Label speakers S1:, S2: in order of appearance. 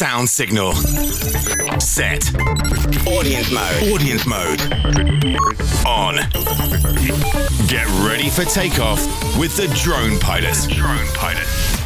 S1: Sound signal. Set. Audience mode. Audience mode. On. Get ready for takeoff with the drone pilot. Drone pilot.